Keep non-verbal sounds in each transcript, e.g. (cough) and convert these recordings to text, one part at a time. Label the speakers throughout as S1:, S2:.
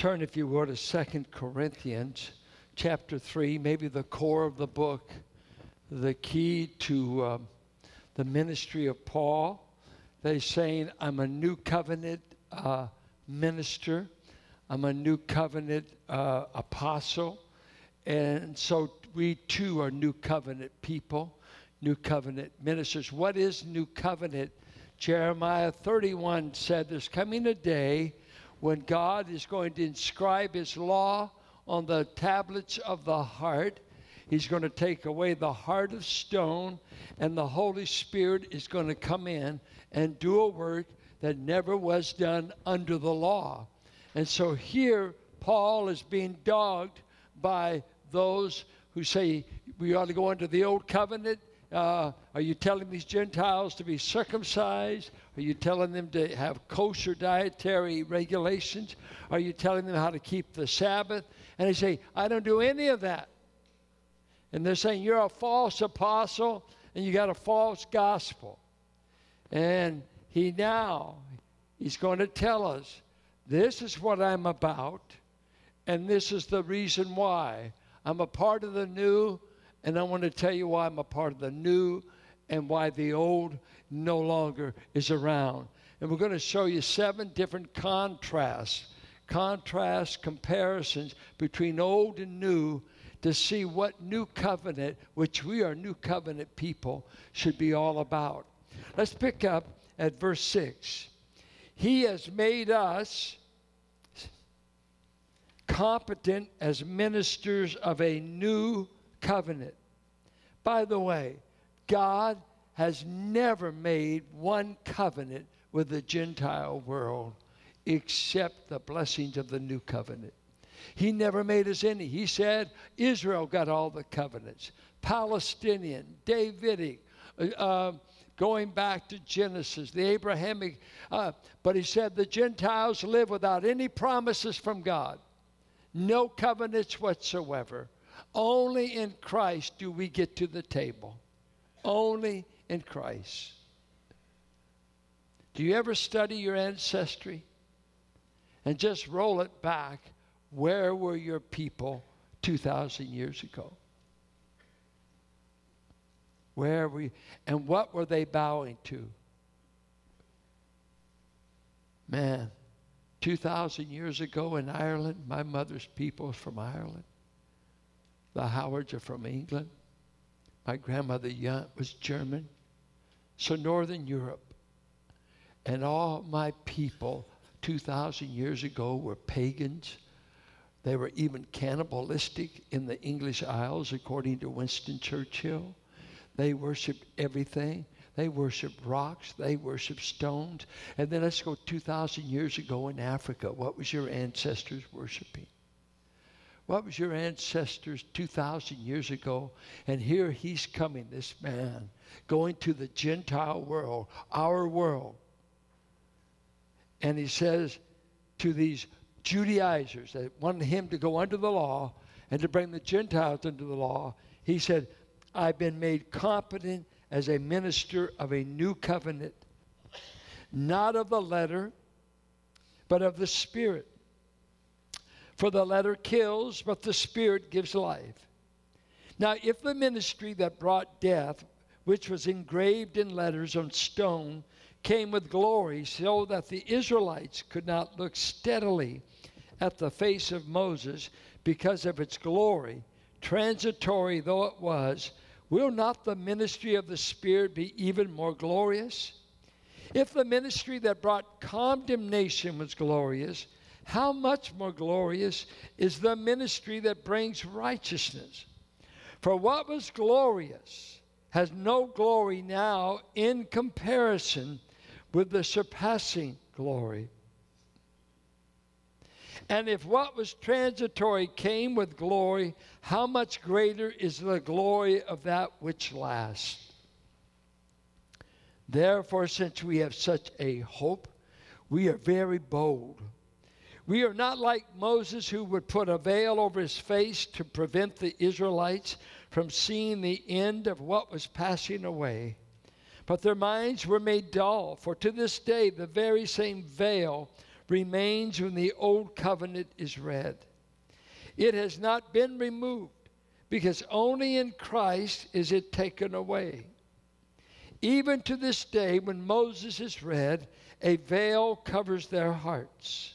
S1: Turn, if you would, to Second Corinthians chapter 3, maybe the core of the book, the key to um, the ministry of Paul. They're saying, I'm a new covenant uh, minister, I'm a new covenant uh, apostle. And so we too are new covenant people, new covenant ministers. What is new covenant? Jeremiah 31 said, There's coming a day when God is going to inscribe his law on the tablets of the heart. He's going to take away the heart of stone, and the Holy Spirit is going to come in and do a work that never was done under the law. And so here, Paul is being dogged by those who say we ought to go into the old covenant. Uh, are you telling these Gentiles to be circumcised? Are you telling them to have kosher dietary regulations? Are you telling them how to keep the Sabbath? And they say, I don't do any of that. And they're saying, You're a false apostle and you got a false gospel. And he now, he's going to tell us, This is what I'm about, and this is the reason why. I'm a part of the new, and I want to tell you why I'm a part of the new and why the old no longer is around. And we're going to show you seven different contrasts, contrasts, comparisons between old and new to see what new covenant, which we are new covenant people, should be all about. Let's pick up at verse 6. He has made us competent as ministers of a new covenant. By the way, God has never made one covenant with the Gentile world except the blessings of the new covenant. He never made us any. He said Israel got all the covenants Palestinian, Davidic, uh, uh going back to Genesis, the Abrahamic. Uh, but he said the Gentiles live without any promises from God, no covenants whatsoever. Only in Christ do we get to the table. Only in Christ. Do you ever study your ancestry and just roll it back? Where were your people 2,000 years ago? Where were you? And what were they bowing to? Man, 2,000 years ago in Ireland, my mother's people from Ireland. The Howards are from England. My grandmother was German. So, Northern Europe. And all my people 2,000 years ago were pagans. They were even cannibalistic in the English Isles, according to Winston Churchill. They worshiped everything. They worshiped rocks. They worshiped stones. And then let's go 2,000 years ago in Africa. What was your ancestors worshiping? What was your ancestors 2,000 years ago? And here he's coming, this man, going to the Gentile world, our world. And he says to these Judaizers that wanted him to go under the law and to bring the Gentiles under the law, he said, I've been made competent as a minister of a new covenant, not of the letter, but of the Spirit. For the letter kills, but the Spirit gives life. Now, if the ministry that brought death, which was engraved in letters on stone, came with glory, so that the Israelites could not look steadily at the face of Moses because of its glory, transitory though it was, will not the ministry of the Spirit be even more glorious? If the ministry that brought condemnation was glorious, how much more glorious is the ministry that brings righteousness? For what was glorious has no glory now in comparison with the surpassing glory and if what was transitory came with glory, how much greater is the glory of that which lasts? Therefore, since we have such a hope, we are very bold. We are not like Moses, who would put a veil over his face to prevent the Israelites from seeing the end of what was passing away. But their minds were made dull, for to this day the very same veil remains when the old covenant is read. It has not been removed because only in Christ is it taken away. Even to this day, when Moses is read, a veil covers their hearts.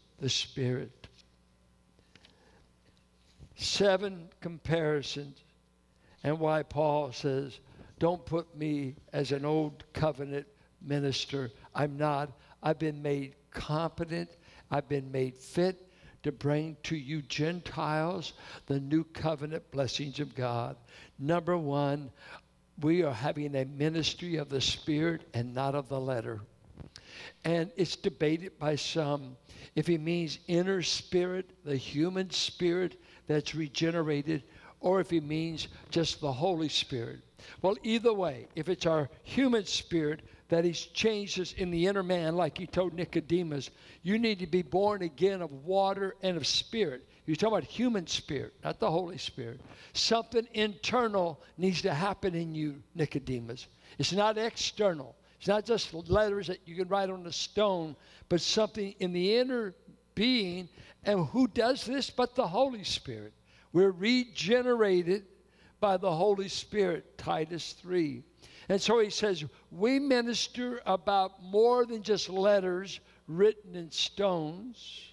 S1: the Spirit. Seven comparisons, and why Paul says, Don't put me as an old covenant minister. I'm not. I've been made competent, I've been made fit to bring to you Gentiles the new covenant blessings of God. Number one, we are having a ministry of the Spirit and not of the letter. And it's debated by some if he means inner spirit, the human spirit that's regenerated, or if he means just the Holy Spirit. Well, either way, if it's our human spirit that he's changed us in the inner man, like he told Nicodemus, you need to be born again of water and of spirit. You're talking about human spirit, not the Holy Spirit. Something internal needs to happen in you, Nicodemus. It's not external. It's not just letters that you can write on a stone, but something in the inner being. And who does this but the Holy Spirit? We're regenerated by the Holy Spirit, Titus 3. And so he says, we minister about more than just letters written in stones.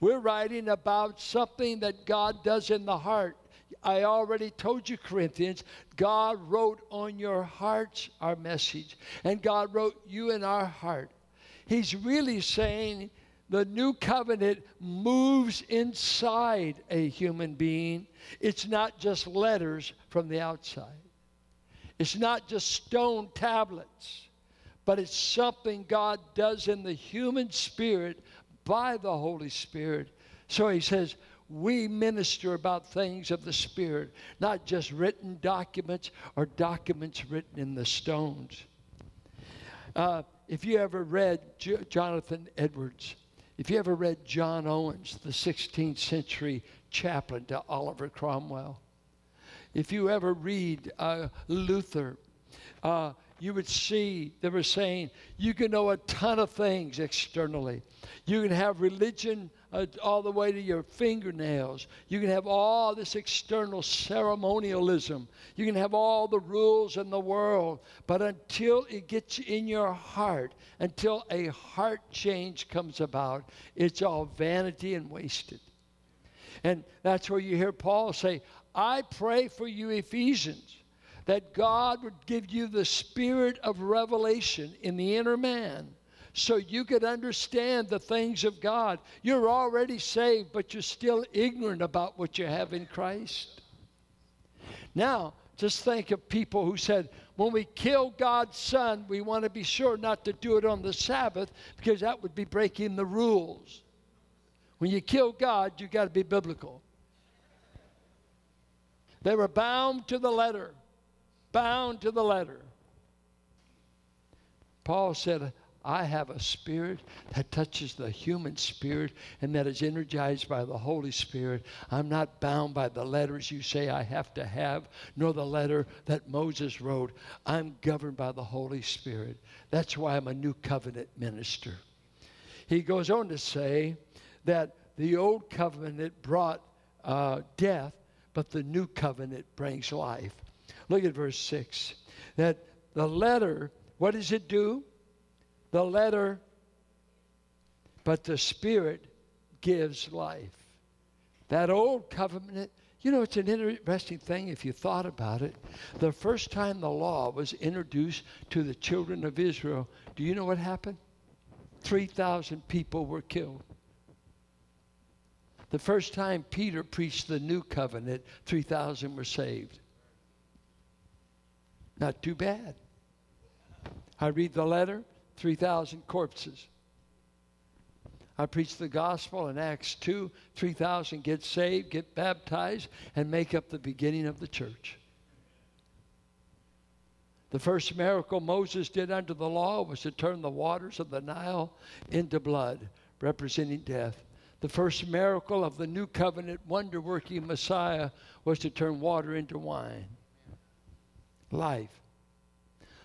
S1: We're writing about something that God does in the heart. I already told you, Corinthians, God wrote on your hearts our message, and God wrote you in our heart. He's really saying the new covenant moves inside a human being. It's not just letters from the outside, it's not just stone tablets, but it's something God does in the human spirit by the Holy Spirit. So he says, we minister about things of the Spirit, not just written documents or documents written in the stones. Uh, if you ever read J- Jonathan Edwards, if you ever read John Owens, the 16th century chaplain to Oliver Cromwell, if you ever read uh, Luther, uh, you would see they were saying you can know a ton of things externally. You can have religion uh, all the way to your fingernails. You can have all this external ceremonialism. You can have all the rules in the world. But until it gets in your heart, until a heart change comes about, it's all vanity and wasted. And that's where you hear Paul say, I pray for you, Ephesians that God would give you the spirit of revelation in the inner man so you could understand the things of God. You're already saved, but you're still ignorant about what you have in Christ. Now, just think of people who said, when we kill God's Son, we want to be sure not to do it on the Sabbath because that would be breaking the rules. When you kill God, you've got to be biblical. They were bound to the letter bound to the letter. Paul said, I have a spirit that touches the human spirit and that is energized by the Holy Spirit. I'm not bound by the letters you say I have to have, nor the letter that Moses wrote. I'm governed by the Holy Spirit. That's why I'm a new covenant minister. He goes on to say that the old covenant brought uh, death, but the new covenant brings life. Look at verse 6. That the letter, what does it do? The letter, but the Spirit gives life. That old covenant, you know, it's an interesting thing if you thought about it. The first time the law was introduced to the children of Israel, do you know what happened? 3,000 people were killed. The first time Peter preached the new covenant, 3,000 were saved. Not too bad. I read the letter 3,000 corpses. I preach the gospel in Acts 2. 3,000 get saved, get baptized, and make up the beginning of the church. The first miracle Moses did under the law was to turn the waters of the Nile into blood, representing death. The first miracle of the new covenant wonder working Messiah was to turn water into wine. Life.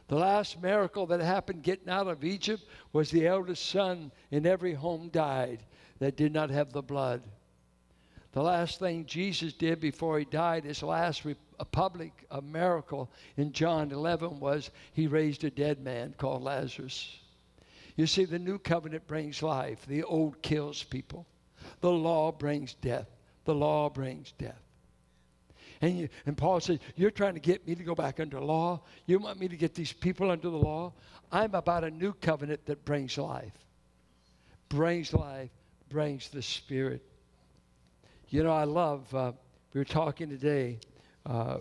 S1: The last miracle that happened getting out of Egypt was the eldest son in every home died that did not have the blood. The last thing Jesus did before he died, his last re- public a miracle in John 11 was he raised a dead man called Lazarus. You see, the new covenant brings life, the old kills people. The law brings death. The law brings death. And, you, and Paul says, You're trying to get me to go back under law. You want me to get these people under the law? I'm about a new covenant that brings life. Brings life, brings the Spirit. You know, I love, uh, we were talking today, uh,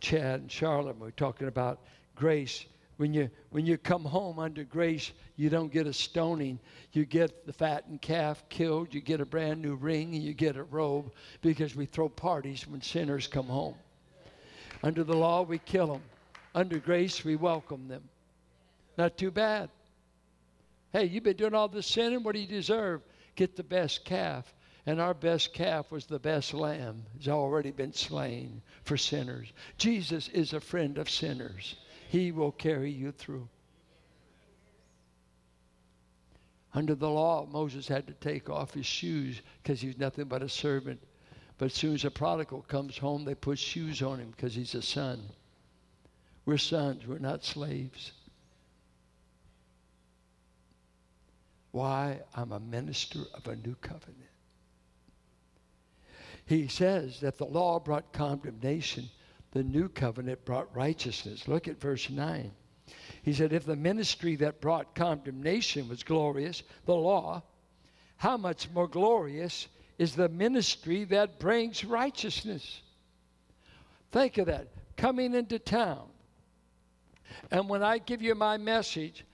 S1: Chad and Charlotte, we were talking about grace when you when you come home under grace you don't get a stoning. You get the fattened calf killed you get a brand new ring and you get a robe because we throw parties when sinners come home. Under the law we kill them under grace we welcome them. Not too bad. Hey you've been doing all this sinning? What do you deserve? Get the best calf. And our best calf was the best lamb. Has already been slain for sinners. Jesus is a friend of sinners he will carry you through. Under the law, Moses had to take off his shoes because he's nothing but a servant. But as soon as a prodigal comes home, they put shoes on him because he's a son. We're sons, we're not slaves. Why? I'm a minister of a new covenant. He says that the law brought condemnation, the new covenant brought righteousness. Look at verse 9. He said, If the ministry that brought condemnation was glorious, the law, how much more glorious is the ministry that brings righteousness? Think of that. Coming into town. And when I give you my message,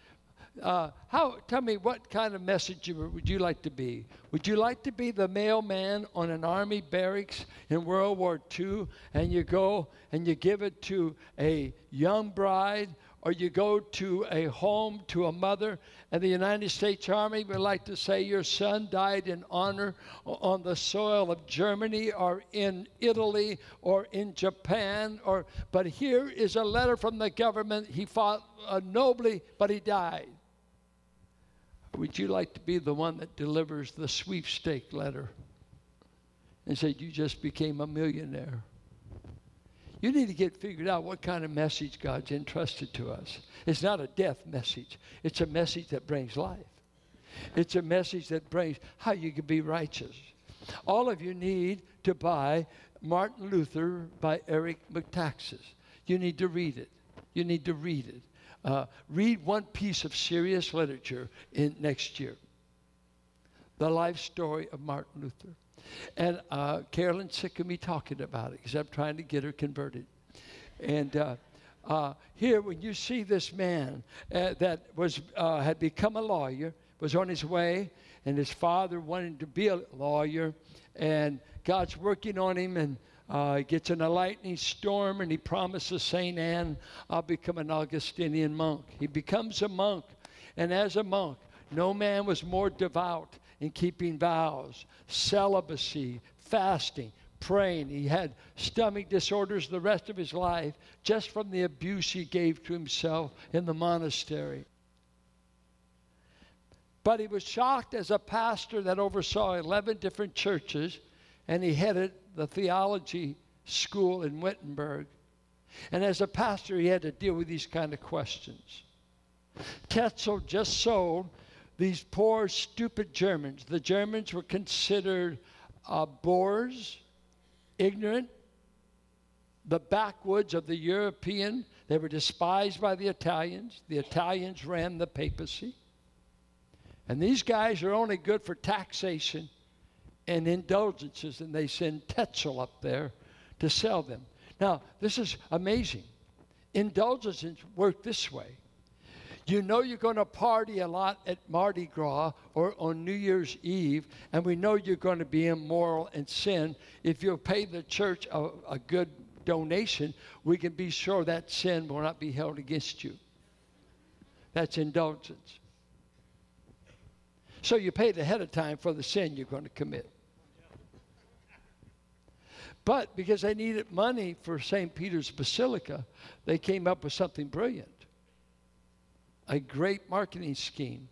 S1: uh, how? Tell me what kind of message would you like to be? Would you like to be the mailman on an army barracks in World War II, and you go and you give it to a young bride, or you go to a home to a mother, and the United States Army would like to say your son died in honor on the soil of Germany, or in Italy, or in Japan, or but here is a letter from the government. He fought uh, nobly, but he died. Would you like to be the one that delivers the sweepstake letter and said, You just became a millionaire? You need to get figured out what kind of message God's entrusted to us. It's not a death message, it's a message that brings life. It's a message that brings how you can be righteous. All of you need to buy Martin Luther by Eric Metaxas. You need to read it. You need to read it. Uh, read one piece of serious literature in next year. The life story of Martin Luther. And uh, Carolyn's sick of me talking about it because I'm trying to get her converted. And uh, uh, here, when you see this man uh, that was uh, had become a lawyer, was on his way, and his father wanted to be a lawyer, and God's working on him, and uh, he gets in a lightning storm and he promises St. Anne, I'll become an Augustinian monk. He becomes a monk. And as a monk, no man was more devout in keeping vows, celibacy, fasting, praying. He had stomach disorders the rest of his life just from the abuse he gave to himself in the monastery. But he was shocked as a pastor that oversaw 11 different churches, and he headed the theology school in Wittenberg. And as a pastor, he had to deal with these kind of questions. Tetzel just sold these poor, stupid Germans. The Germans were considered uh, boors, ignorant, the backwoods of the European. They were despised by the Italians. The Italians ran the papacy. And these guys are only good for taxation and indulgences, and they send Tetzel up there to sell them. Now, this is amazing. Indulgences work this way You know you're going to party a lot at Mardi Gras or on New Year's Eve, and we know you're going to be immoral and sin. If you'll pay the church a, a good donation, we can be sure that sin will not be held against you. That's indulgence. So you paid ahead of time for the sin you're going to commit. But because they needed money for St. Peter's Basilica, they came up with something brilliant a great marketing scheme.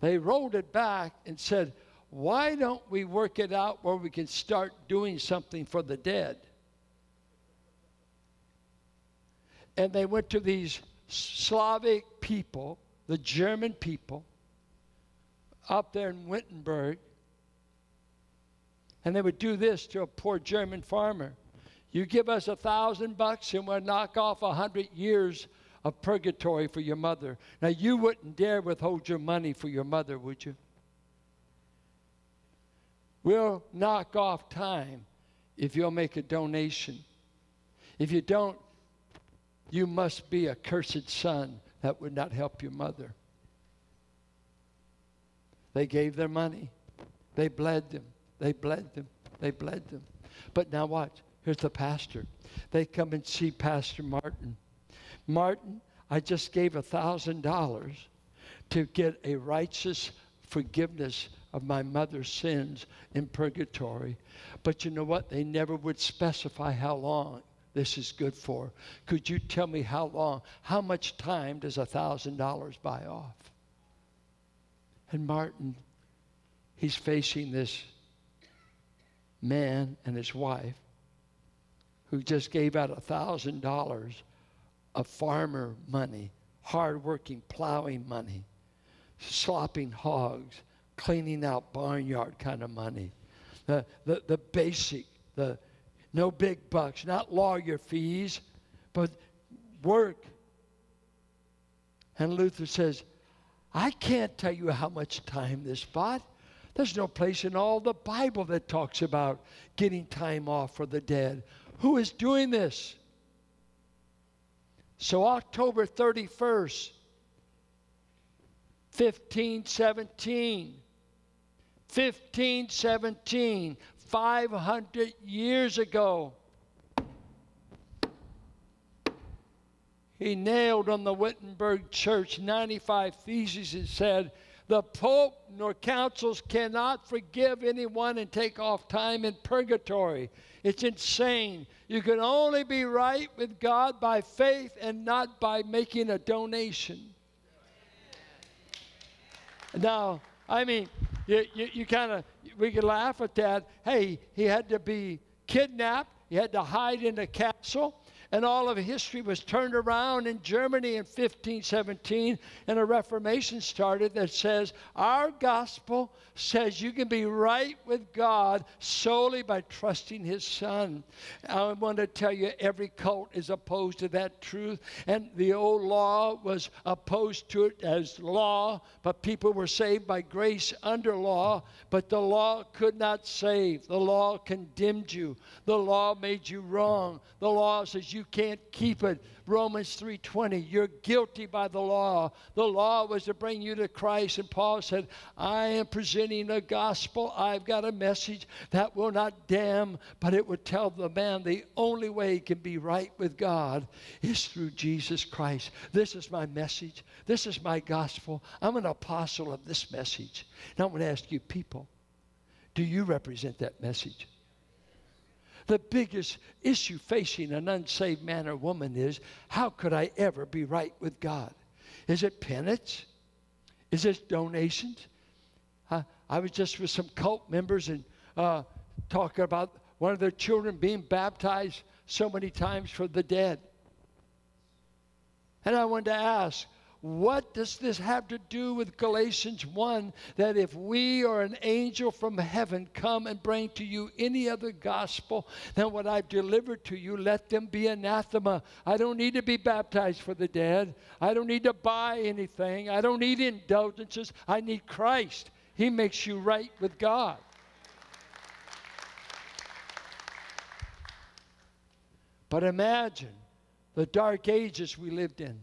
S1: They rolled it back and said, why don't we work it out where we can start doing something for the dead? And they went to these Slavic people, the German people, up there in Wittenberg, and they would do this to a poor German farmer. You give us a thousand bucks and we'll knock off a hundred years of purgatory for your mother. Now, you wouldn't dare withhold your money for your mother, would you? We'll knock off time if you'll make a donation. If you don't, you must be a cursed son that would not help your mother. They gave their money. They bled them. They bled them. They bled them. But now watch. Here's the pastor. They come and see Pastor Martin. Martin, I just gave a thousand dollars to get a righteous forgiveness of my mother's sins in purgatory. But you know what? They never would specify how long this is good for. Could you tell me how long? How much time does a thousand dollars buy off? And Martin, he's facing this man and his wife who just gave out a thousand dollars of farmer money, hardworking plowing money, slopping hogs, cleaning out barnyard kind of money. The, the, the basic, the no big bucks, not lawyer fees, but work. And Luther says, I can't tell you how much time this bought. There's no place in all the Bible that talks about getting time off for the dead. Who is doing this? So, October 31st, 1517, 1517, 500 years ago, he nailed on the Wittenberg church 95 theses and said, the Pope nor councils cannot forgive anyone and take off time in purgatory. It's insane. You can only be right with God by faith and not by making a donation. Now, I mean, you, you, you kind of, we could laugh at that. Hey, he had to be kidnapped, he had to hide in a castle and all of history was turned around in Germany in 1517, and a Reformation started that says our gospel says you can be right with God solely by trusting His Son. I want to tell you, every cult is opposed to that truth, and the old law was opposed to it as law, but people were saved by grace under law, but the law could not save. The law condemned you, the law made you wrong. The law says you you can't keep it. Romans 3:20, you're guilty by the law. The law was to bring you to Christ and Paul said, "I am presenting a gospel. I've got a message that will not damn, but it will tell the man the only way he can be right with God is through Jesus Christ. This is my message. This is my gospel. I'm an apostle of this message. Now I'm going to ask you people, do you represent that message? The biggest issue facing an unsaved man or woman is how could I ever be right with God? Is it penance? Is it donations? Uh, I was just with some cult members and uh, talking about one of their children being baptized so many times for the dead. And I wanted to ask, what does this have to do with Galatians 1 that if we or an angel from heaven come and bring to you any other gospel than what I've delivered to you, let them be anathema. I don't need to be baptized for the dead. I don't need to buy anything. I don't need indulgences. I need Christ. He makes you right with God. But imagine the dark ages we lived in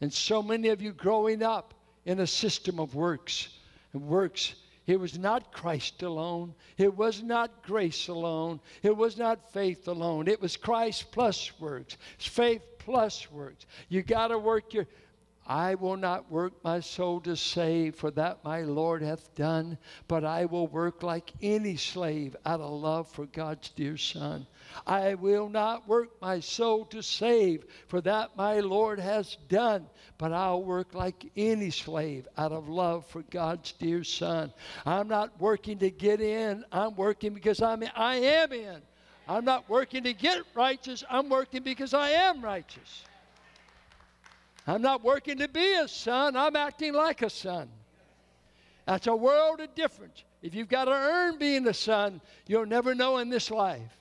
S1: And so many of you growing up in a system of works and works. It was not Christ alone. It was not grace alone. It was not faith alone. It was Christ plus works. It's faith plus works. You got to work your I will not work my soul to save, for that my Lord hath done, but I will work like any slave out of love for God's dear Son. I will not work my soul to save, for that my Lord has done, but I'll work like any slave out of love for God's dear Son. I'm not working to get in, I'm working because I'm I am in. I'm not working to get righteous, I'm working because I am righteous. I'm not working to be a son, I'm acting like a son. That's a world of difference. If you've got to earn being a son, you'll never know in this life.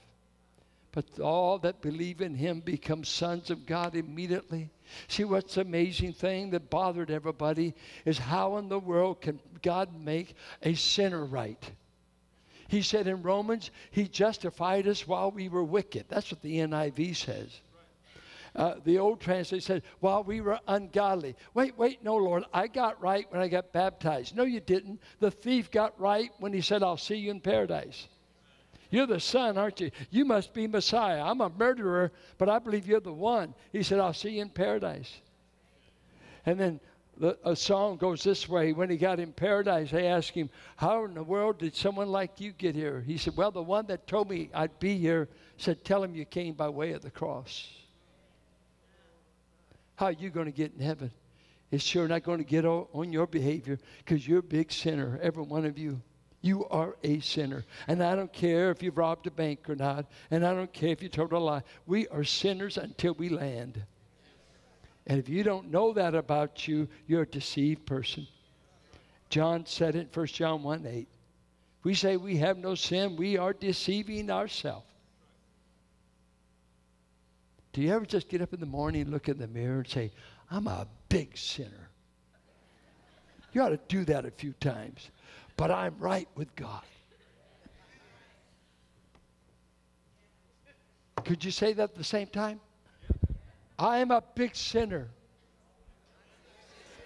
S1: But all that believe in him become sons of God immediately. See what's the amazing thing that bothered everybody is how in the world can God make a sinner right? He said in Romans, He justified us while we were wicked. That's what the NIV says. Uh, the old translation says, while we were ungodly. Wait, wait, no, Lord, I got right when I got baptized. No, you didn't. The thief got right when he said, I'll see you in paradise. You're the son, aren't you? You must be Messiah. I'm a murderer, but I believe you're the one. He said, I'll see you in paradise. And then the, a song goes this way. When he got in paradise, they asked him, How in the world did someone like you get here? He said, Well, the one that told me I'd be here said, Tell him you came by way of the cross. How are you going to get in heaven? It's sure not going to get on your behavior because you're a big sinner, every one of you. You are a sinner. And I don't care if you've robbed a bank or not, and I don't care if you told a lie. We are sinners until we land. And if you don't know that about you, you're a deceived person. John said it in 1 John 1 8. We say we have no sin, we are deceiving ourselves. Do you ever just get up in the morning, look in the mirror, and say, I'm a big sinner? You ought to do that a few times. But I'm right with God. Could you say that at the same time? I am a big sinner.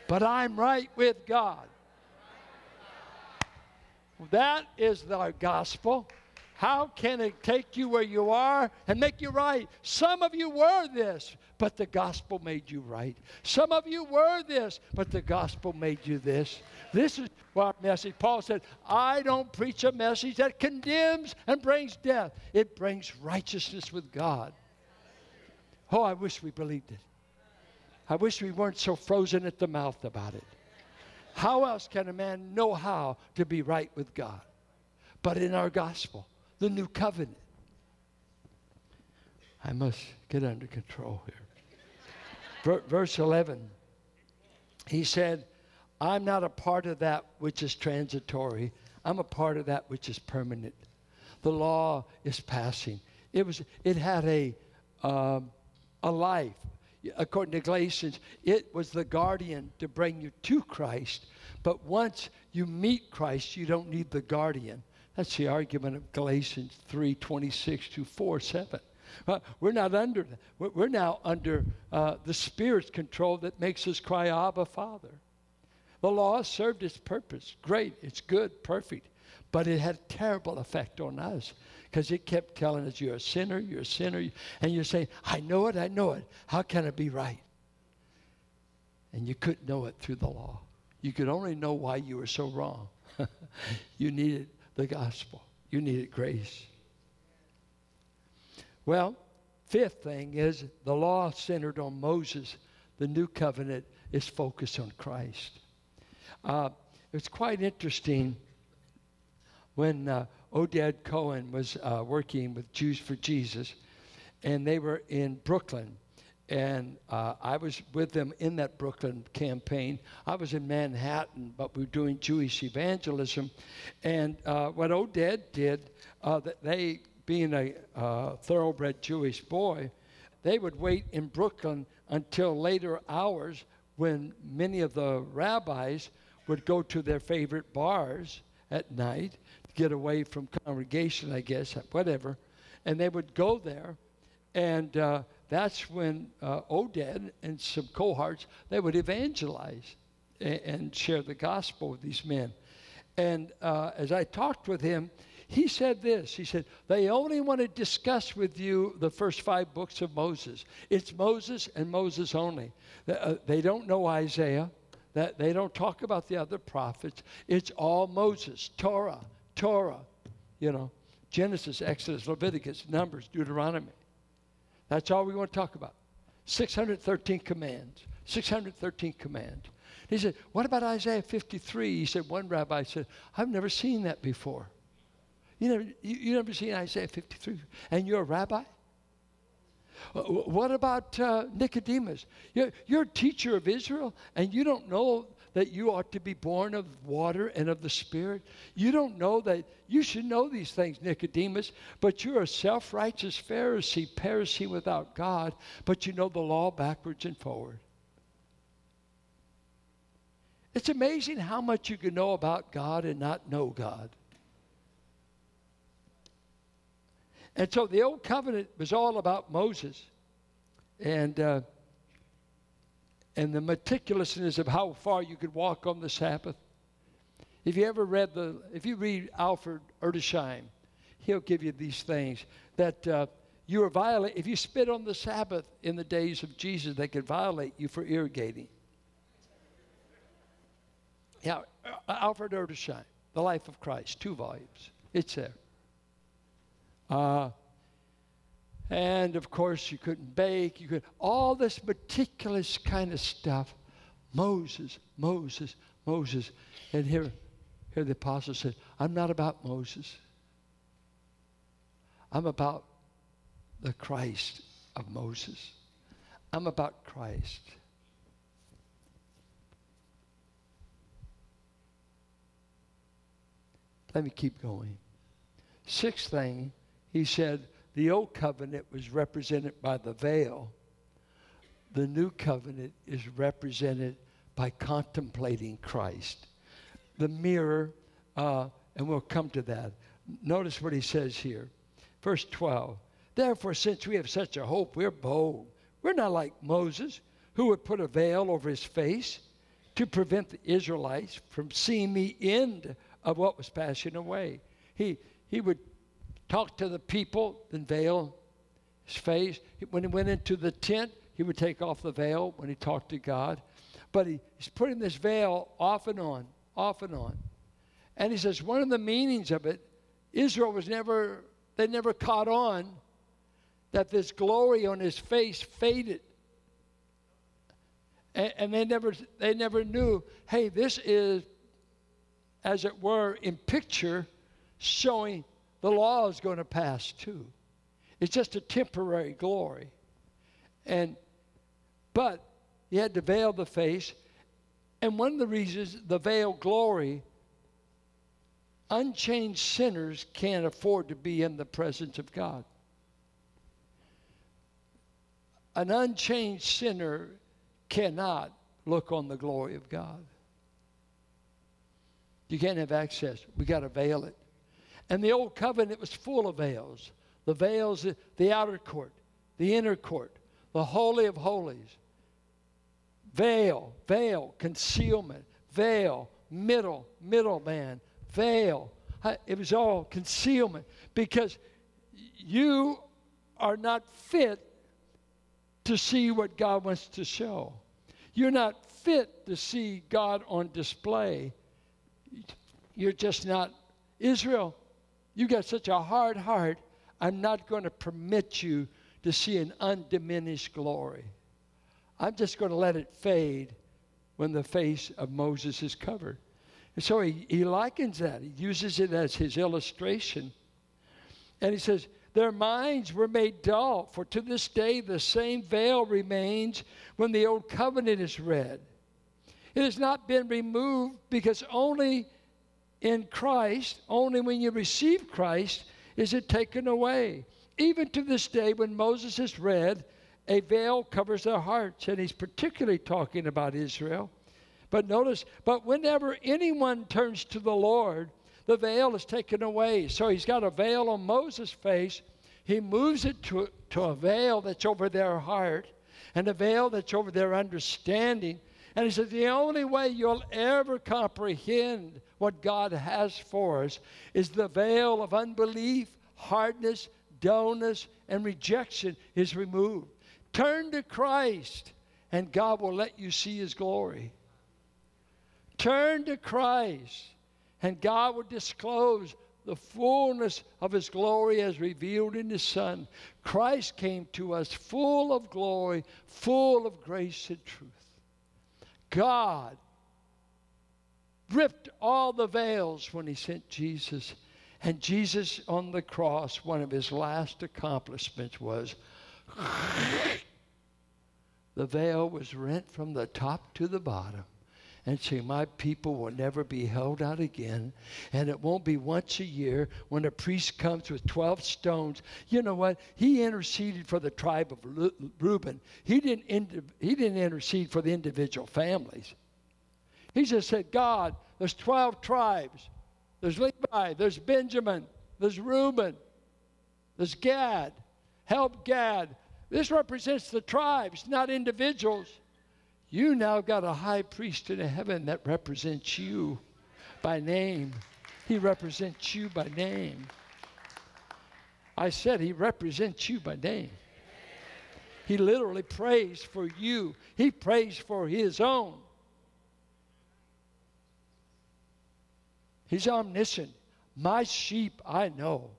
S1: But I'm right with God. That is the gospel. How can it take you where you are and make you right? Some of you were this, but the gospel made you right. Some of you were this, but the gospel made you this. This is our message. Paul said, I don't preach a message that condemns and brings death, it brings righteousness with God. Oh, I wish we believed it. I wish we weren't so frozen at the mouth about it. How else can a man know how to be right with God? But in our gospel the new covenant. I must get under control here. Verse 11, he said, I'm not a part of that which is transitory. I'm a part of that which is permanent. The law is passing. It was. It had a um, a life. According to Galatians, it was the guardian to bring you to Christ. But once you meet Christ, you don't need the guardian. That's the argument of Galatians 3 26 to 4 7. Uh, we're not under that. We're, now under uh, the Spirit's control that makes us cry, Abba, Father. The law served its purpose. Great, it's good, perfect. But it had a terrible effect on us because it kept telling us, You're a sinner, you're a sinner. And you're saying, I know it, I know it. How can it be right? And you couldn't know it through the law. You could only know why you were so wrong. (laughs) you needed the gospel. You needed grace. Well, fifth thing is the law centered on Moses. The new covenant is focused on Christ. Uh, it's quite interesting when uh, Oded Cohen was uh, working with Jews for Jesus, and they were in Brooklyn and uh, I was with them in that Brooklyn campaign. I was in Manhattan, but we were doing Jewish evangelism. And uh, what Oded did, uh, they, being a uh, thoroughbred Jewish boy, they would wait in Brooklyn until later hours when many of the rabbis would go to their favorite bars at night, to get away from congregation, I guess, whatever. And they would go there and uh, that's when uh, Oded and some cohorts they would evangelize and, and share the gospel with these men. And uh, as I talked with him, he said this He said, They only want to discuss with you the first five books of Moses. It's Moses and Moses only. Uh, they don't know Isaiah, that they don't talk about the other prophets. It's all Moses, Torah, Torah, you know, Genesis, Exodus, Leviticus, Numbers, Deuteronomy. That's all we want to talk about. 613 commands. 613 commands. He said, What about Isaiah 53? He said, One rabbi said, I've never seen that before. You never, you, you never seen Isaiah 53? And you're a rabbi? What about uh, Nicodemus? You're, you're a teacher of Israel, and you don't know that you ought to be born of water and of the Spirit. You don't know that you should know these things, Nicodemus, but you're a self righteous Pharisee, perishing without God, but you know the law backwards and forward. It's amazing how much you can know about God and not know God. And so the old covenant was all about Moses and, uh, and the meticulousness of how far you could walk on the Sabbath. If you ever read the, if you read Alfred Edersheim, he'll give you these things that uh, you are violate. If you spit on the Sabbath in the days of Jesus, they could violate you for irrigating. Yeah, uh, Alfred Edersheim, The Life of Christ, two volumes. It's there. Uh, and of course, you couldn't bake. You could all this meticulous kind of stuff. Moses, Moses, Moses. And here, here the apostle said, I'm not about Moses. I'm about the Christ of Moses. I'm about Christ. Let me keep going. Sixth thing he said the old covenant was represented by the veil. The new covenant is represented by contemplating Christ. The mirror, uh, and we'll come to that. Notice what he says here. Verse 12. Therefore, since we have such a hope, we're bold. We're not like Moses, who would put a veil over his face to prevent the Israelites from seeing the end of what was passing away. He, he would talk to the people, then veil his face. When he went into the tent, he would take off the veil when he talked to God. But he, he's putting this veil off and on, off and on. And he says one of the meanings of it, Israel was never, they never caught on that this glory on his face faded. And, and they never they never knew, hey, this is, as it were, in picture, showing the law is going to pass too. It's just a temporary glory. And but he had to veil the face. And one of the reasons the veiled glory, unchanged sinners can't afford to be in the presence of God. An unchanged sinner cannot look on the glory of God. You can't have access. We got to veil it. And the old covenant was full of veils the veils, the outer court, the inner court, the Holy of Holies. Veil, veil, concealment, veil, middle, middleman, veil. It was all concealment because you are not fit to see what God wants to show. You're not fit to see God on display. You're just not Israel you got such a hard heart, I'm not going to permit you to see an undiminished glory. I'm just going to let it fade when the face of Moses is covered. And so he, he likens that. He uses it as his illustration. And he says, Their minds were made dull, for to this day the same veil remains when the old covenant is read. It has not been removed because only in Christ, only when you receive Christ is it taken away. Even to this day, when Moses is read, a veil covers their hearts, and he's particularly talking about Israel. But notice, but whenever anyone turns to the Lord, the veil is taken away. So he's got a veil on Moses' face He moves it to, to a veil that's over their heart and a veil that's over their understanding. And he says, the only way you'll ever comprehend what God has for us is the veil of unbelief, hardness, dullness, and rejection is removed. Turn to Christ, and God will let you see his glory. Turn to Christ, and God will disclose the fullness of his glory as revealed in his Son. Christ came to us full of glory, full of grace and truth. God ripped all the veils when he sent Jesus. And Jesus on the cross, one of his last accomplishments was (laughs) the veil was rent from the top to the bottom and say, My people will never be held out again. And it won't be once a year when a priest comes with 12 stones. You know what? He interceded for the tribe of Reuben, he didn't, inter- he didn't intercede for the individual families. He just said, God, there's 12 tribes. There's Levi, there's Benjamin, there's Reuben, there's Gad. Help Gad. This represents the tribes, not individuals. You now got a high priest in heaven that represents you by name. He represents you by name. I said he represents you by name. He literally prays for you, he prays for his own. He's omniscient. My sheep I know.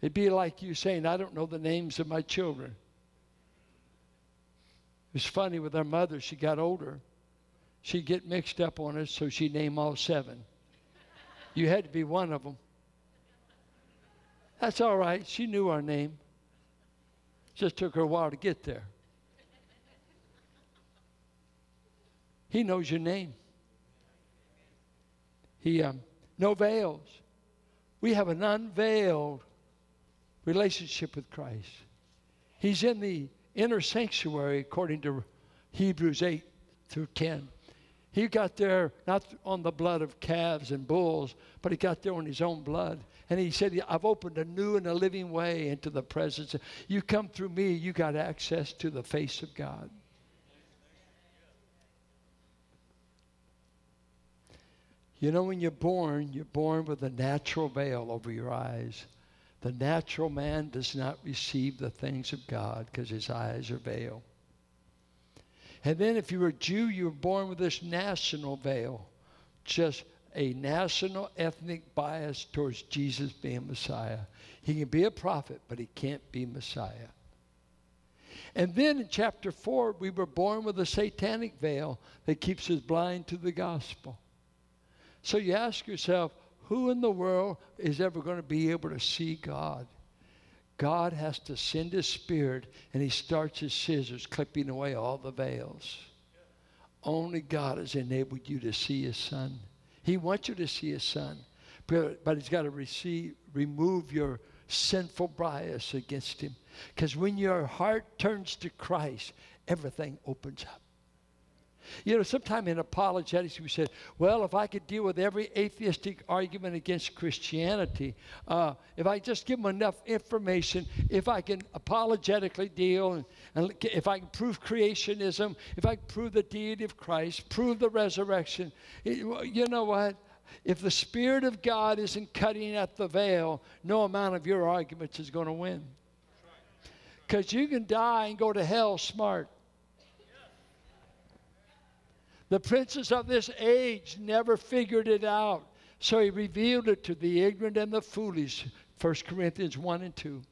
S1: It'd be like you saying, I don't know the names of my children. It was funny with our mother, she got older. She'd get mixed up on us, so she'd name all seven. You had to be one of them. That's all right. She knew our name. Just took her a while to get there. He knows your name. He um, no veils. We have an unveiled relationship with Christ. He's in the inner sanctuary, according to Hebrews 8 through 10. He got there not on the blood of calves and bulls, but he got there on his own blood. And he said, I've opened a new and a living way into the presence. You come through me, you got access to the face of God. You know, when you're born, you're born with a natural veil over your eyes. The natural man does not receive the things of God because his eyes are veiled. And then, if you were a Jew, you were born with this national veil, just a national ethnic bias towards Jesus being Messiah. He can be a prophet, but he can't be Messiah. And then in chapter 4, we were born with a satanic veil that keeps us blind to the gospel. So you ask yourself, who in the world is ever going to be able to see God? God has to send his spirit and he starts his scissors clipping away all the veils. Only God has enabled you to see his son. He wants you to see his son, but, he's got to receive, remove your sinful bias against him. Because when your heart turns to Christ, everything opens up. You know, sometime in apologetics, we said, well, if I could deal with every atheistic argument against Christianity, uh, if I just give them enough information, if I can apologetically deal, and, and if I can prove creationism, if I can prove the deity of Christ, prove the resurrection, it, you know what? If the Spirit of God isn't cutting at the veil, no amount of your arguments is going to win. Because you can die and go to hell smart. The princes of this age never figured it out. So he revealed it to the ignorant and the foolish. 1 Corinthians 1 and 2.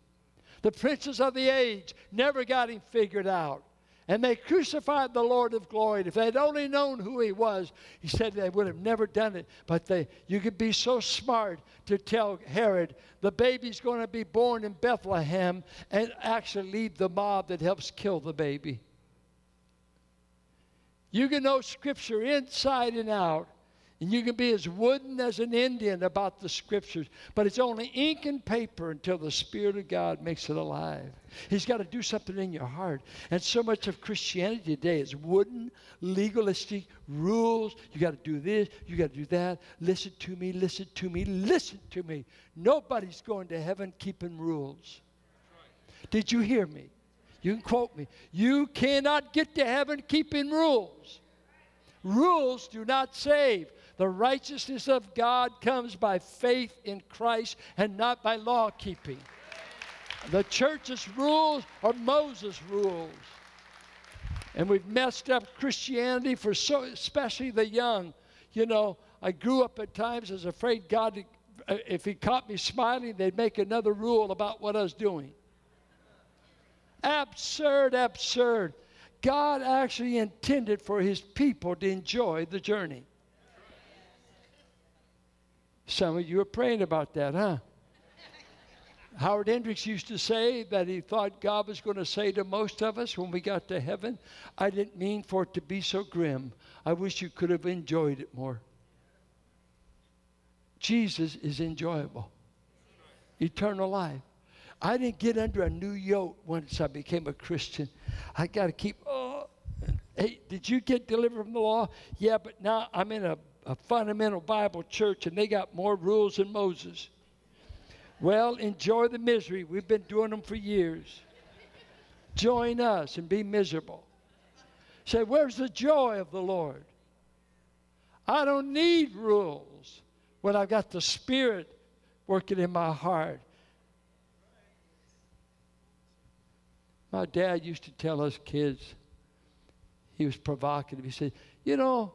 S1: The princes of the age never got him figured out. And they crucified the Lord of glory. If they'd only known who he was, he said they would have never done it. But they, you could be so smart to tell Herod the baby's going to be born in Bethlehem and actually lead the mob that helps kill the baby. You can know Scripture inside and out And you can be as wooden as an Indian about the scriptures, but it's only ink and paper until the Spirit of God makes it alive. He's got to do something in your heart. And so much of Christianity today is wooden, legalistic rules. You got to do this, you got to do that. Listen to me, listen to me, listen to me. Nobody's going to heaven keeping rules. Did you hear me? You can quote me. You cannot get to heaven keeping rules. Rules do not save. The righteousness of God comes by faith in Christ and not by law keeping. The church's rules are Moses' rules. And we've messed up Christianity for so, especially the young. You know, I grew up at times as afraid God, if He caught me smiling, they'd make another rule about what I was doing. Absurd, absurd. God actually intended for His people to enjoy the journey. Some of you are praying about that, huh? Howard Hendricks used to say that he thought God was going to say to most of us when we got to heaven, I didn't mean for it to be so grim. I wish you could have enjoyed it more. Jesus is enjoyable, eternal life. I didn't get under a new yoke once I became a Christian. I got to keep, oh, hey, did you get delivered from the law? Yeah, but now I'm in a a fundamental Bible church and they got more rules than Moses. Well, enjoy the misery. We've been doing them for years. Join us and be miserable. Say, where's the joy of the Lord? I don't need rules when I've got the Spirit working in my heart. My dad used to tell us kids, he was provocative. He said, You know,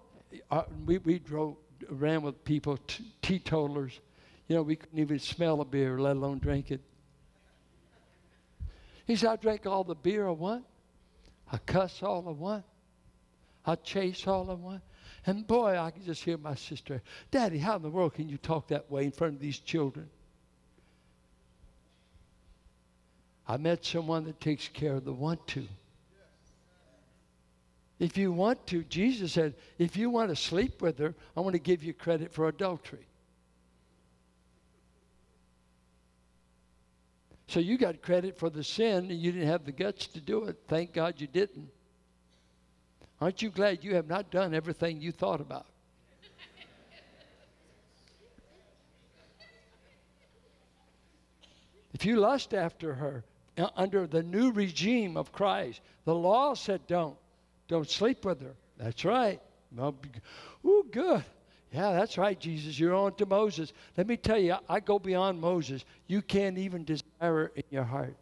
S1: uh, we, we drove, ran with people, t- teetotalers. You know, we couldn't even smell a beer, let alone drink it. He said, I drank all the beer I want. I cuss all I want. I chase all I want. And boy, I can just hear my sister, Daddy, how in the world can you talk that way in front of these children? I met someone that takes care of the want to. If you want to, Jesus said, if you want to sleep with her, I want to give you credit for adultery. So you got credit for the sin and you didn't have the guts to do it. Thank God you didn't. Aren't you glad you have not done everything you thought about? if you lust after her Uh, under the new regime of Christ, the law said don't. Don't sleep with her. That's right. Oh, good. Yeah, that's right, Jesus. You're on to Moses. Let me tell you, I go beyond Moses. You can't even desire in your heart.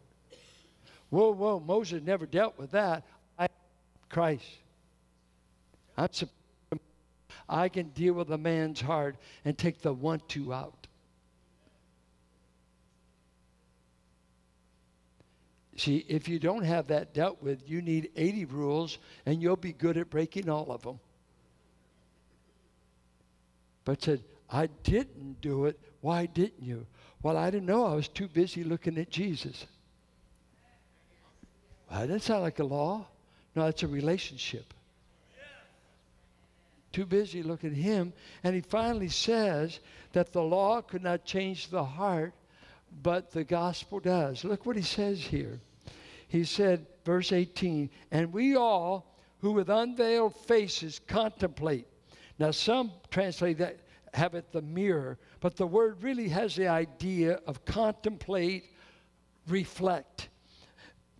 S1: Whoa, whoa, Moses never dealt with that. I, Christ. I'm, I can deal with a man's heart and take the want to out. See, if you don't have that dealt with, you need 80 rules and you'll be good at breaking all of them. But said, I didn't do it. Why didn't you? Well, I didn't know. I was too busy looking at Jesus. Well, that doesn't sound like a law. No, it's a relationship. Too busy looking at him. And he finally says that the law could not change the heart, but the gospel does. Look what he says here. He said, verse 18, and we all who with unveiled faces contemplate. Now, some translate that, have it the mirror, but the word really has the idea of contemplate, reflect.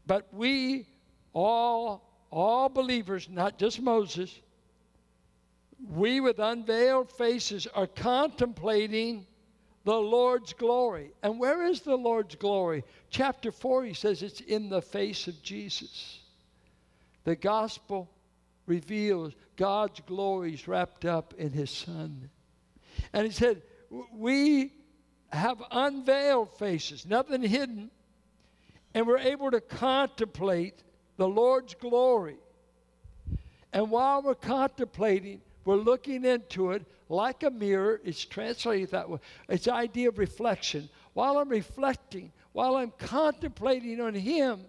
S1: But we all, all believers, not just Moses, we with unveiled faces are contemplating the Lord's glory. And where is the Lord's glory? Chapter 4, he says it's in the face of Jesus. The gospel reveals God's glory is wrapped up in his Son. And he said, We have unveiled faces, nothing hidden, and we're able to contemplate the Lord's glory. And while we're contemplating, we're looking into it like a mirror. It's translated that way. It's the idea of reflection. While I'm reflecting, while I'm contemplating on Him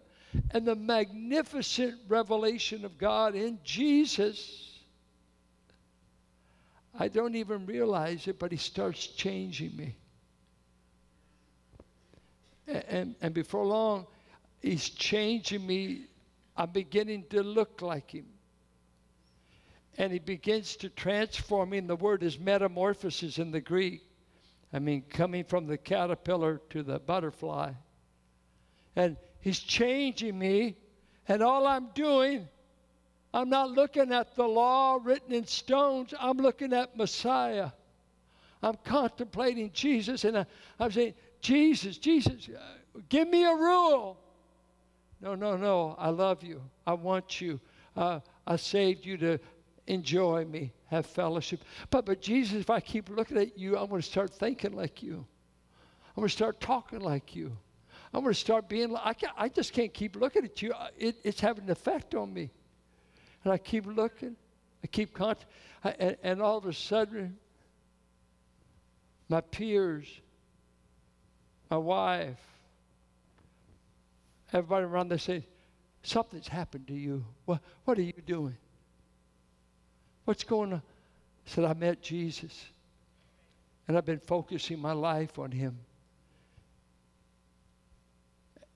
S1: and the magnificent revelation of God in Jesus, I don't even realize it, but He starts changing me. And, and, and before long, He's changing me. I'm beginning to look like Him. And He begins to transform me. And the word is metamorphosis in the Greek. I mean, coming from the caterpillar to the butterfly. And He's changing me. And all I'm doing, I'm not looking at the law written in stones, I'm looking at Messiah. I'm contemplating Jesus, and I, I'm saying, Jesus, Jesus, uh, give me a rule. No, no, no. I love you. I want you. Uh, I saved you to enjoy me, have fellowship. But, but Jesus, if I keep looking at you, I'm going to start thinking like you. I'm going to start talking like you. I'm going to start being like, I, I just can't keep looking at you. It, it's having an effect on me. And I keep looking. I keep content. And, and all of a sudden, my peers, my wife, everybody around there say, something's happened to you. What, what are you doing? What's going on? I said, I met Jesus. And I've been focusing my life on him.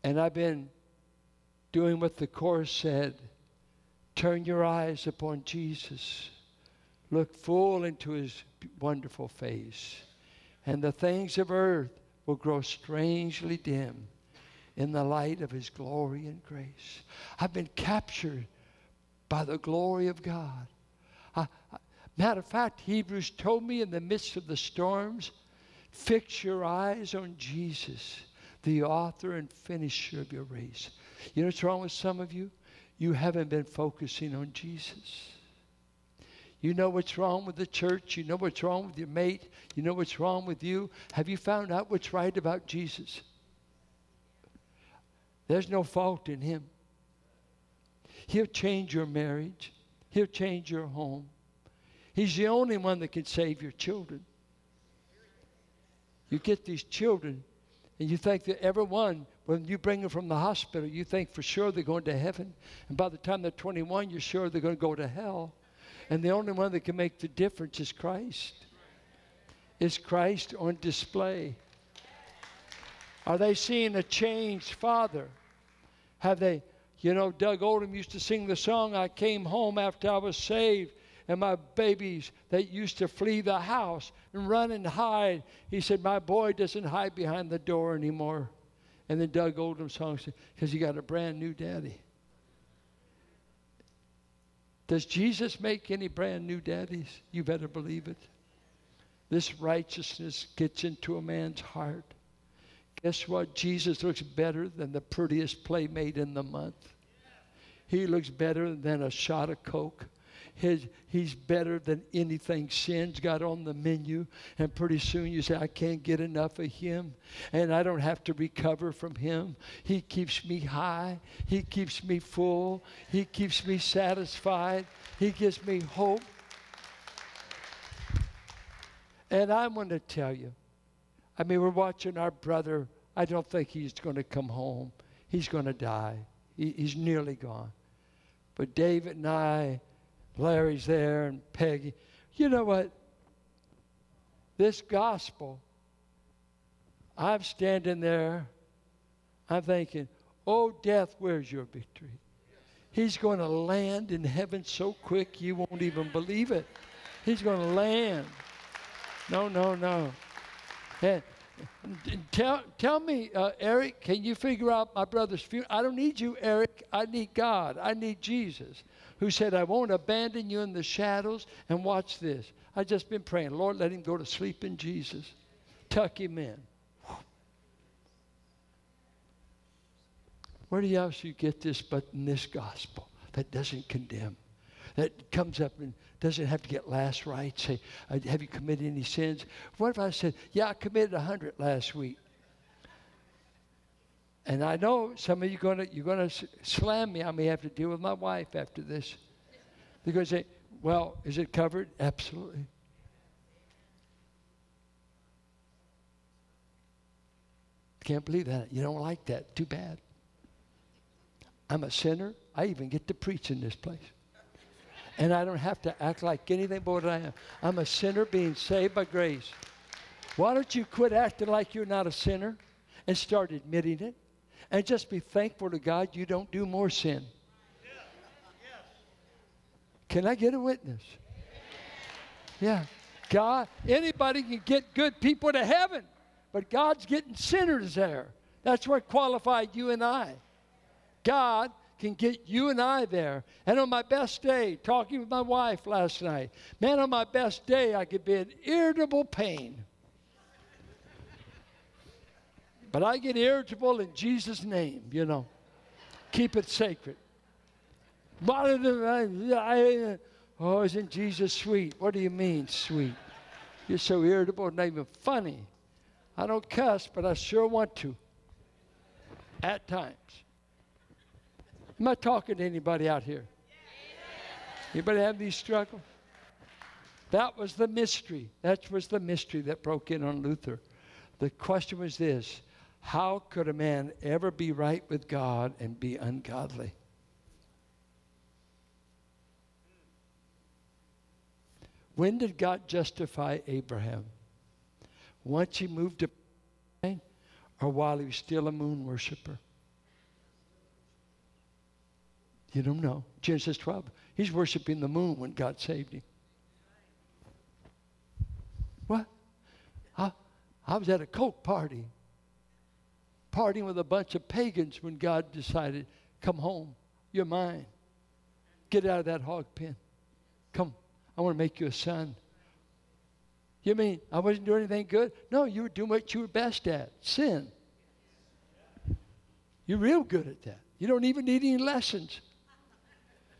S1: And I've been doing what the chorus said turn your eyes upon Jesus, look full into his wonderful face, and the things of earth will grow strangely dim in the light of his glory and grace. I've been captured by the glory of God. Matter of fact, Hebrews told me in the midst of the storms, fix your eyes on Jesus, the author and finisher of your race. You know what's wrong with some of you? You haven't been focusing on Jesus. You know what's wrong with the church. You know what's wrong with your mate. You know what's wrong with you. Have you found out what's right about Jesus? There's no fault in him. He'll change your marriage, he'll change your home. He's the only one that can save your children. You get these children, and you think that everyone, when you bring them from the hospital, you think for sure they're going to heaven. And by the time they're 21, you're sure they're going to go to hell. And the only one that can make the difference is Christ. Is Christ on display? Are they seeing a changed father? Have they, you know, Doug Oldham used to sing the song, I came home after I was saved, and my babies that used to flee the house and run and hide. He said, My boy doesn't hide behind the door anymore. And then Doug Oldham song said, Because he got a brand new daddy. Does Jesus make any brand new daddies? You better believe it. This righteousness gets into a man's heart. Guess what? Jesus looks better than the prettiest playmate in the month. He looks better than a shot of Coke. His, he's better than anything sin's got on the menu. And pretty soon you say, I can't get enough of him. And I don't have to recover from him. He keeps me high. He keeps me full. He keeps me satisfied. He gives me hope. And I'm going to tell you, I mean, we're watching our brother. I don't think he's going to come home. He's going to die. He, he's nearly gone. But David and I, Larry's there and Peggy. You know what? This gospel, I'm standing there, I'm thinking, oh, death, where's your victory? He's going to land in heaven so quick you won't even believe it. He's going to land. No, no, no. And tell, tell me, uh, Eric, can you figure out my brother's funeral? I don't need you, Eric. I need God. I need Jesus who said, I won't abandon you in the shadows. And watch this. I've just been praying, Lord, let him go to sleep in Jesus. Tuck him in. Where do you else you get this but in this gospel that doesn't condemn? That comes up and doesn't have to get last rites. Say, uh, have you committed any sins? What if I said, yeah, I committed a hundred last week? And I know some of you gonna you're gonna slam me. I may have to deal with my wife after this. Say, "Well, is it covered?" Absolutely. Can't believe that. You don't like that. Too bad. I'm a sinner. I even get to preach in this place. And I don't have to act like anything but what I am. I'm a sinner being saved by grace. Why don't you quit acting like you're not a sinner and start admitting it? And just be thankful to God you don't do more sin. Can I get a witness? Yeah. God, anybody can get good people to heaven, but God's getting sinners there. That's what qualified you and I. God can get you and I there. And on my best day, talking with my wife last night, man, on my best day, I could be in irritable pain. But I get irritable in Jesus' name, you know. Keep it sacred. Oh, isn't Jesus sweet? What do you mean, sweet? You're so irritable, not even funny. I don't cuss, but I sure want to. At times. Am I talking to anybody out here? Anybody have these struggles? That was the mystery. That was the mystery that broke in on Luther. The question was this How could a man ever be right with God and be ungodly? When did God justify Abraham? Once he moved to or while he was still a moon worshiper? You don't know. Genesis 12. He's worshiping the moon when God saved him. What? I, I was at a Coke party, partying with a bunch of pagans when God decided, come home. You're mine. Get out of that hog pen. Come. I want to make you a son. You mean I wasn't doing anything good? No, you were doing what you were best at sin. You're real good at that. You don't even need any lessons.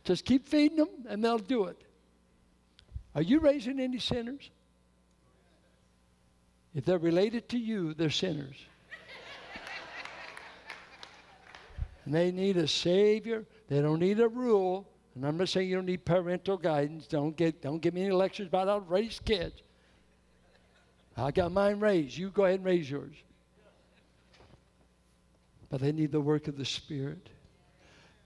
S1: Just keep feeding them and they'll do it. Are you raising any sinners? If they're related to you, they're sinners. and they need a Savior. They don't need a rule. And I'm not saying you don't need parental guidance. Don't get don't give me any lectures about how to raise kids. I got mine raised. You go ahead and raise yours. But they need the work of the Spirit.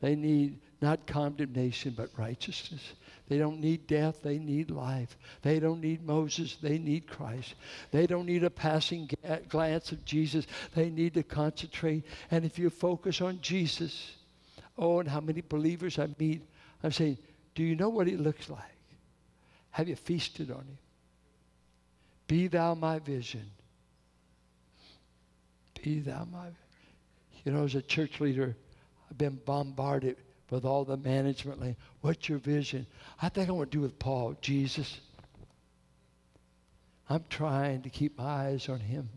S1: They need not condemnation, but righteousness. They don't need death, they need life. They don't need Moses, they need Christ. They don't need a passing glance of Jesus, they need to concentrate. And if you focus on Jesus, oh, and how many believers I meet I'm saying, do you know what he looks like? Have you feasted on him? Be thou my vision. Be thou my You know, as a church leader, I've been bombarded with all the management. Like, What's your vision? I think I want to do with Paul, Jesus. I'm trying to keep my eyes on him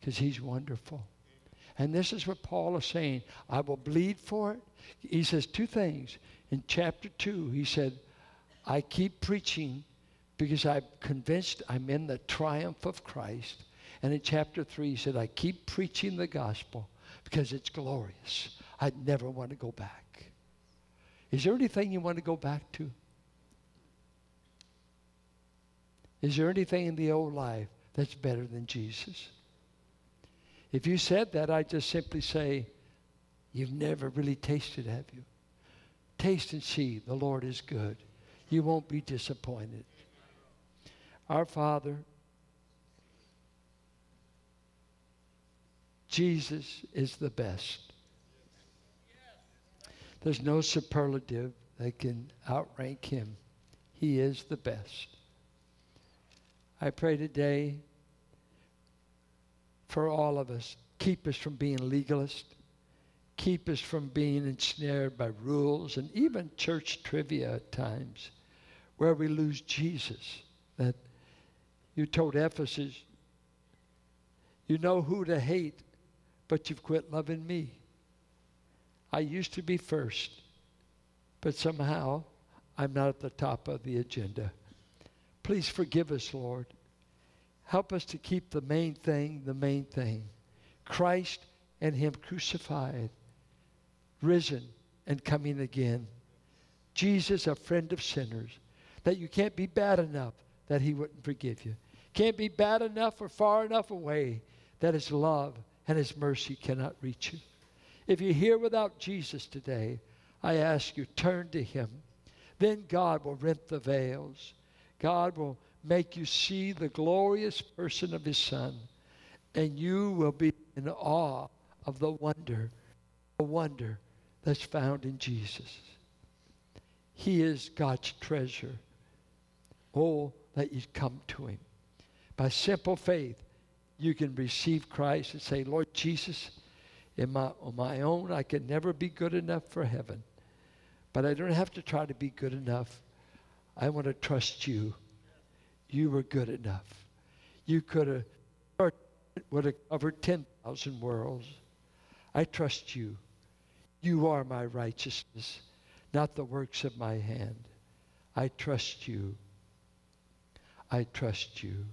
S1: because he's wonderful. And this is what Paul is saying. I will bleed for it. He says two things. In chapter 2, he said, I keep preaching because I'm convinced I'm in the triumph of Christ. And in chapter 3, he said, I keep preaching the gospel because it's glorious. I never want to go back. Is there anything you want to go back to? Is there anything in the old life that's better than Jesus? If you said that, I'd just simply say, You've never really tasted, have you? Taste and see the Lord is good. You won't be disappointed. Our Father, Jesus is the best. There's no superlative that can outrank him. He is the best. I pray today for all of us. Keep us from being legalist keep us from being ensnared by rules and even church trivia at times where we lose Jesus. That you told Ephesus, you know who to hate, but you've quit loving me. I used to be first, but somehow I'm not at the top of the agenda. Please forgive us, Lord. Help us to keep the main thing the main thing Christ and Him crucified risen, and coming again. Jesus, a friend of sinners, that you can't be bad enough that he wouldn't forgive you. Can't be bad enough or far enough away that his love and his mercy cannot reach you. If you're here without Jesus today, I ask you, turn to him. then God will rent the veils. God will make you see the glorious person of his son, and you will be in awe of the wonder, the wonder that's found in Jesus. He is God's treasure. Oh, that you come to him. By simple faith, you can receive Christ and say, Lord Jesus, in my, on my own, I can never be good enough for heaven. But I don't have to try to be good enough. I want to trust you. You were good enough. You could have would have covered 10,000 worlds. I trust you. You are my righteousness, not the works of my hand. I trust you. I trust you.